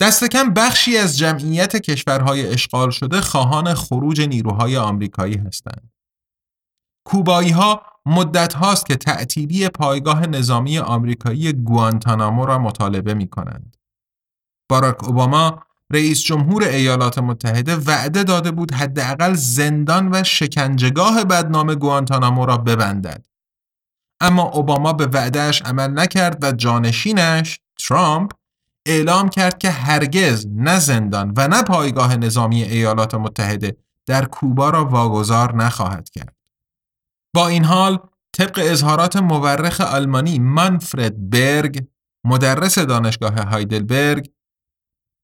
دست کم بخشی از جمعیت کشورهای اشغال شده خواهان خروج نیروهای آمریکایی هستند. کوبایی ها مدت هاست که تعطیلی پایگاه نظامی آمریکایی گوانتانامو را مطالبه می کنند. باراک اوباما رئیس جمهور ایالات متحده وعده داده بود حداقل زندان و شکنجهگاه بدنام گوانتانامو را ببندد. اما اوباما به وعدهش عمل نکرد و جانشینش ترامپ اعلام کرد که هرگز نه زندان و نه پایگاه نظامی ایالات متحده در کوبا را واگذار نخواهد کرد. با این حال طبق اظهارات مورخ آلمانی منفرد برگ مدرس دانشگاه هایدلبرگ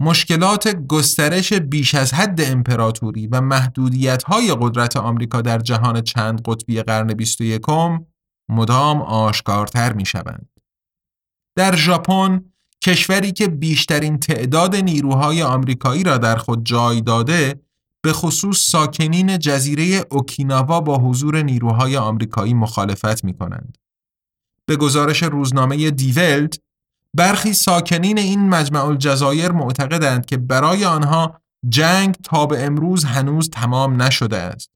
مشکلات گسترش بیش از حد امپراتوری و محدودیت های قدرت آمریکا در جهان چند قطبی قرن 21 مدام آشکارتر می شوند. در ژاپن کشوری که بیشترین تعداد نیروهای آمریکایی را در خود جای داده به خصوص ساکنین جزیره اوکیناوا با حضور نیروهای آمریکایی مخالفت می کنند. به گزارش روزنامه دیولت برخی ساکنین این مجمع الجزایر معتقدند که برای آنها جنگ تا به امروز هنوز تمام نشده است.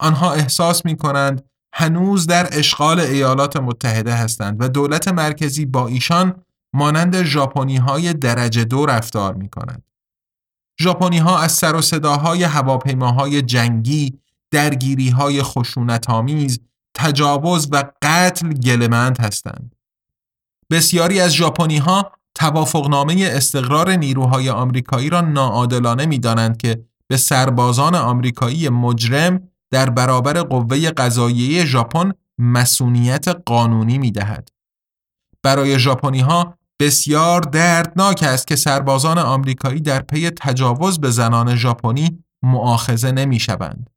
آنها احساس می کنند هنوز در اشغال ایالات متحده هستند و دولت مرکزی با ایشان مانند ژاپنی های درجه دو رفتار می کند. ژاپنی ها از سر و صداهای هواپیماهای جنگی، درگیری های خشونت آمیز، تجاوز و قتل گلمند هستند. بسیاری از ژاپنی ها توافقنامه استقرار نیروهای آمریکایی را ناعادلانه می دانند که به سربازان آمریکایی مجرم در برابر قوه قضاییه ژاپن مسئولیت قانونی می دهد. برای ژاپنی ها بسیار دردناک است که سربازان آمریکایی در پی تجاوز به زنان ژاپنی معاخذه نمی شوند.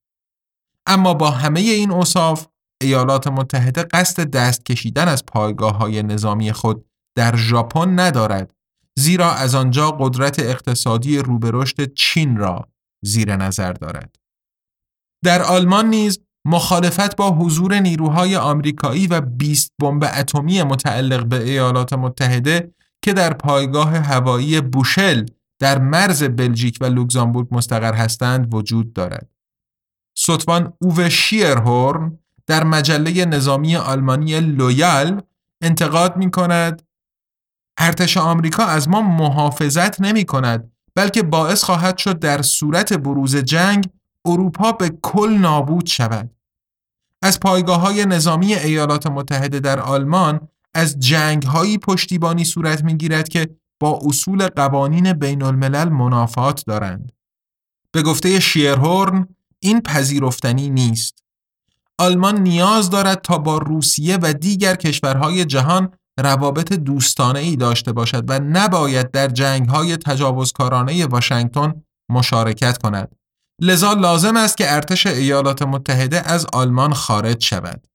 اما با همه این اوصاف ایالات متحده قصد دست کشیدن از پایگاه های نظامی خود در ژاپن ندارد زیرا از آنجا قدرت اقتصادی روبرشت چین را زیر نظر دارد. در آلمان نیز مخالفت با حضور نیروهای آمریکایی و 20 بمب اتمی متعلق به ایالات متحده که در پایگاه هوایی بوشل در مرز بلژیک و لوکزامبورگ مستقر هستند وجود دارد. ستوان اوو شیرهورن در مجله نظامی آلمانی لویال انتقاد می کند ارتش آمریکا از ما محافظت نمی کند بلکه باعث خواهد شد در صورت بروز جنگ اروپا به کل نابود شود. از پایگاه های نظامی ایالات متحده در آلمان از جنگ هایی پشتیبانی صورت می گیرد که با اصول قوانین بین الملل منافات دارند. به گفته شیرهورن این پذیرفتنی نیست. آلمان نیاز دارد تا با روسیه و دیگر کشورهای جهان روابط دوستانه ای داشته باشد و نباید در جنگ های تجاوزکارانه واشنگتن مشارکت کند. لذا لازم است که ارتش ایالات متحده از آلمان خارج شود.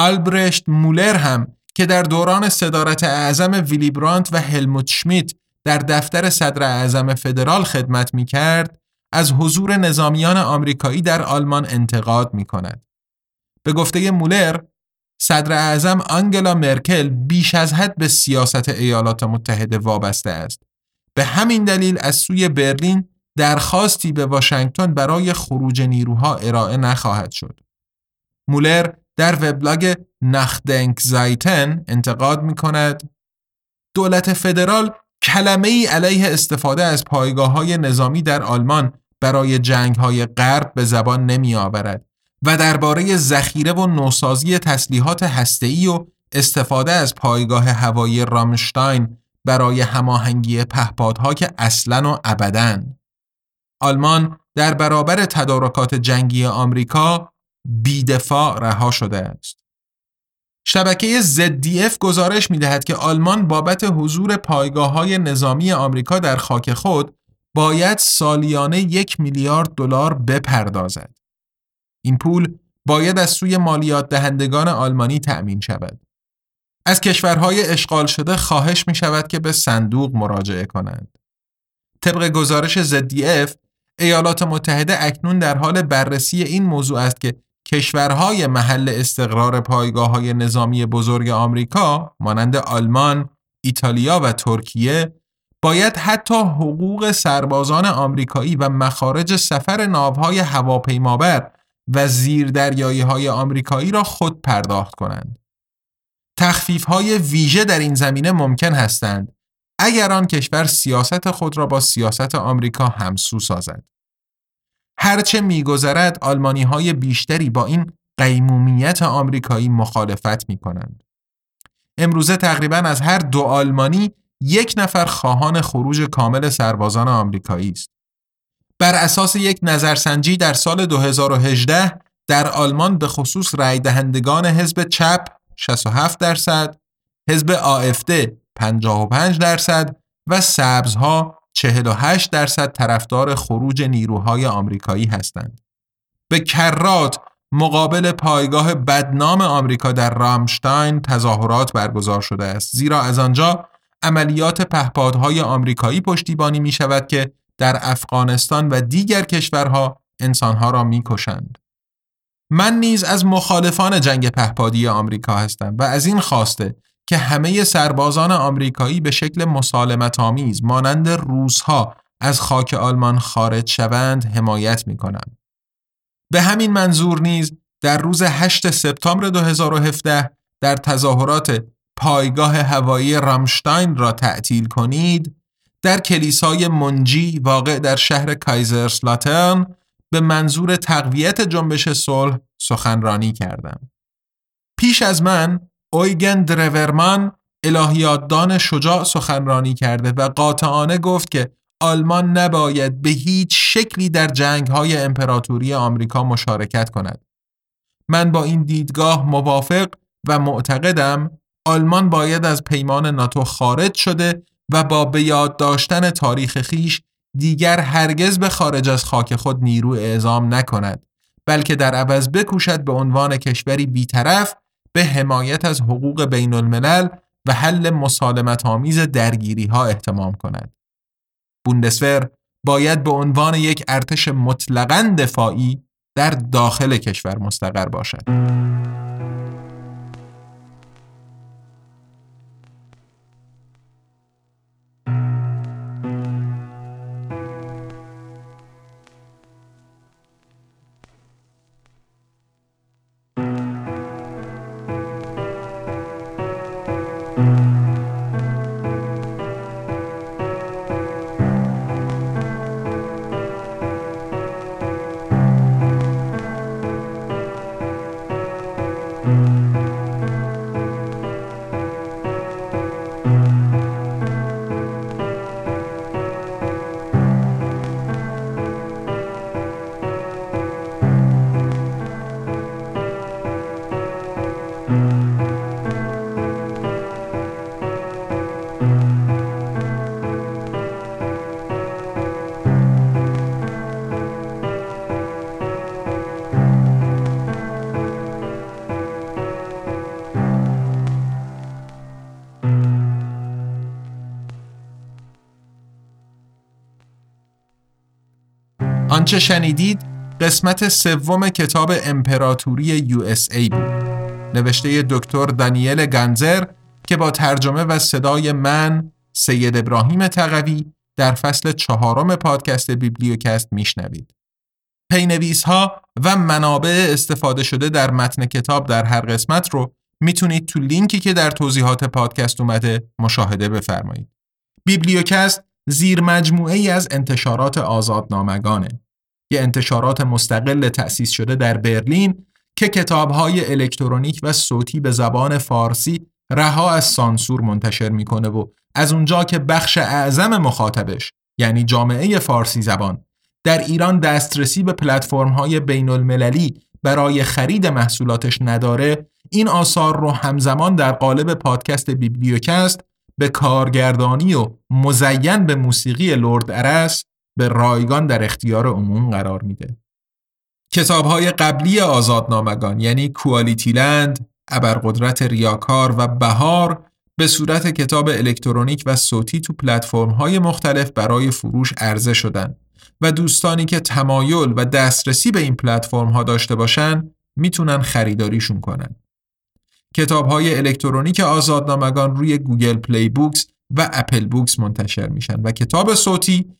آلبرشت مولر هم که در دوران صدارت اعظم ویلی برانت و هلموت شمیت در دفتر صدر اعظم فدرال خدمت می کرد، از حضور نظامیان آمریکایی در آلمان انتقاد می کند. به گفته مولر، صدر اعظم آنگلا مرکل بیش از حد به سیاست ایالات متحده وابسته است. به همین دلیل از سوی برلین درخواستی به واشنگتن برای خروج نیروها ارائه نخواهد شد. مولر در وبلاگ نخدنک زایتن انتقاد می کند دولت فدرال کلمه ای علیه استفاده از پایگاه های نظامی در آلمان برای جنگ های غرب به زبان نمی آورد و درباره ذخیره و نوسازی تسلیحات هسته‌ای و استفاده از پایگاه هوایی رامشتاین برای هماهنگی پهپادها که اصلا و ابدا آلمان در برابر تدارکات جنگی آمریکا بیدفاع رها شده است. شبکه ZDF گزارش می دهد که آلمان بابت حضور پایگاه های نظامی آمریکا در خاک خود باید سالیانه یک میلیارد دلار بپردازد. این پول باید از سوی مالیات دهندگان آلمانی تأمین شود. از کشورهای اشغال شده خواهش می شود که به صندوق مراجعه کنند. طبق گزارش ZDF ایالات متحده اکنون در حال بررسی این موضوع است که کشورهای محل استقرار پایگاه های نظامی بزرگ آمریکا مانند آلمان، ایتالیا و ترکیه باید حتی حقوق سربازان آمریکایی و مخارج سفر ناوهای هواپیمابر و زیردریایی های آمریکایی را خود پرداخت کنند. تخفیف های ویژه در این زمینه ممکن هستند اگر آن کشور سیاست خود را با سیاست آمریکا همسو سازد. هرچه میگذرد آلمانی های بیشتری با این قیمومیت آمریکایی مخالفت می کنند. امروزه تقریبا از هر دو آلمانی یک نفر خواهان خروج کامل سربازان آمریکایی است. بر اساس یک نظرسنجی در سال 2018 در آلمان به خصوص رای دهندگان حزب چپ 67 درصد، حزب آفد 55 درصد و سبزها 48 درصد طرفدار خروج نیروهای آمریکایی هستند. به کرات مقابل پایگاه بدنام آمریکا در رامشتاین تظاهرات برگزار شده است زیرا از آنجا عملیات پهپادهای آمریکایی پشتیبانی می شود که در افغانستان و دیگر کشورها انسانها را می کشند. من نیز از مخالفان جنگ پهپادی آمریکا هستم و از این خواسته که همه سربازان آمریکایی به شکل مسالمت آمیز مانند روزها از خاک آلمان خارج شوند حمایت می کنم. به همین منظور نیز در روز 8 سپتامبر 2017 در تظاهرات پایگاه هوایی رامشتاین را تعطیل کنید در کلیسای منجی واقع در شهر کایزرسلاترن به منظور تقویت جنبش صلح سخنرانی کردم. پیش از من اویگن درورمان الهیاتدان شجاع سخنرانی کرده و قاطعانه گفت که آلمان نباید به هیچ شکلی در جنگ های امپراتوری آمریکا مشارکت کند. من با این دیدگاه موافق و معتقدم آلمان باید از پیمان ناتو خارج شده و با به یاد داشتن تاریخ خیش دیگر هرگز به خارج از خاک خود نیرو اعزام نکند بلکه در عوض بکوشد به عنوان کشوری بیطرف به حمایت از حقوق بین الملل و حل مسالمت آمیز درگیری ها احتمام کند. بوندسور باید به عنوان یک ارتش مطلقاً دفاعی در داخل کشور مستقر باشد. آنچه شنیدید قسمت سوم کتاب امپراتوری USA بود نوشته دکتر دانیل گنسر که با ترجمه و صدای من سید ابراهیم تقوی در فصل چهارم پادکست بیبلیوکست میشنوید. پی‌نویس ها و منابع استفاده شده در متن کتاب در هر قسمت رو می‌تونید تو لینکی که در توضیحات پادکست اومده مشاهده بفرمایید. بیبلیوکست زیر مجموعه ای از انتشارات آزادنامگانه یه انتشارات مستقل تأسیس شده در برلین که کتابهای الکترونیک و صوتی به زبان فارسی رها از سانسور منتشر می‌کنه و از اونجا که بخش اعظم مخاطبش یعنی جامعه فارسی زبان در ایران دسترسی به پلتفرم‌های بین المللی برای خرید محصولاتش نداره این آثار رو همزمان در قالب پادکست بیبلیوکست به کارگردانی و مزین به موسیقی لرد ارس به رایگان در اختیار عموم قرار میده. کتاب های قبلی آزادنامگان یعنی کوالیتی لند، ابرقدرت ریاکار و بهار به صورت کتاب الکترونیک و صوتی تو پلتفرم های مختلف برای فروش عرضه شدن و دوستانی که تمایل و دسترسی به این پلتفرم ها داشته باشند می‌تونن خریداریشون کنن. کتاب های الکترونیک آزادنامگان روی Google Play Books و Apple Books منتشر میشن و کتاب صوتی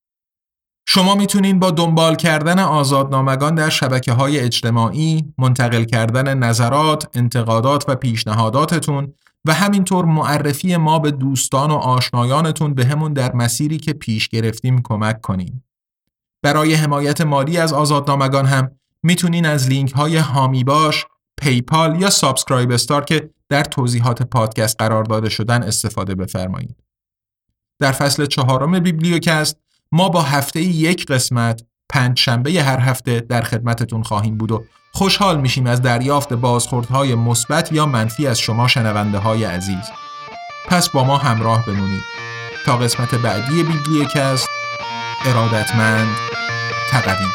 شما می‌تونین با دنبال کردن آزادنامگان در شبکه های اجتماعی، منتقل کردن نظرات، انتقادات و پیشنهاداتتون و همینطور معرفی ما به دوستان و آشنایانتون بهمون در مسیری که پیش گرفتیم کمک کنین. برای حمایت مالی از آزادنامگان هم می‌تونین از لینک های حامی باش، PayPal یا SubscribeStar که در توضیحات پادکست قرار داده شدن استفاده بفرمایید. در فصل چهارم بیبلیوکست ما با هفته یک قسمت پنج شنبه هر هفته در خدمتتون خواهیم بود و خوشحال میشیم از دریافت بازخوردهای مثبت یا منفی از شما شنونده های عزیز. پس با ما همراه بمونید. تا قسمت بعدی بیبلیوکست ارادتمند تقوی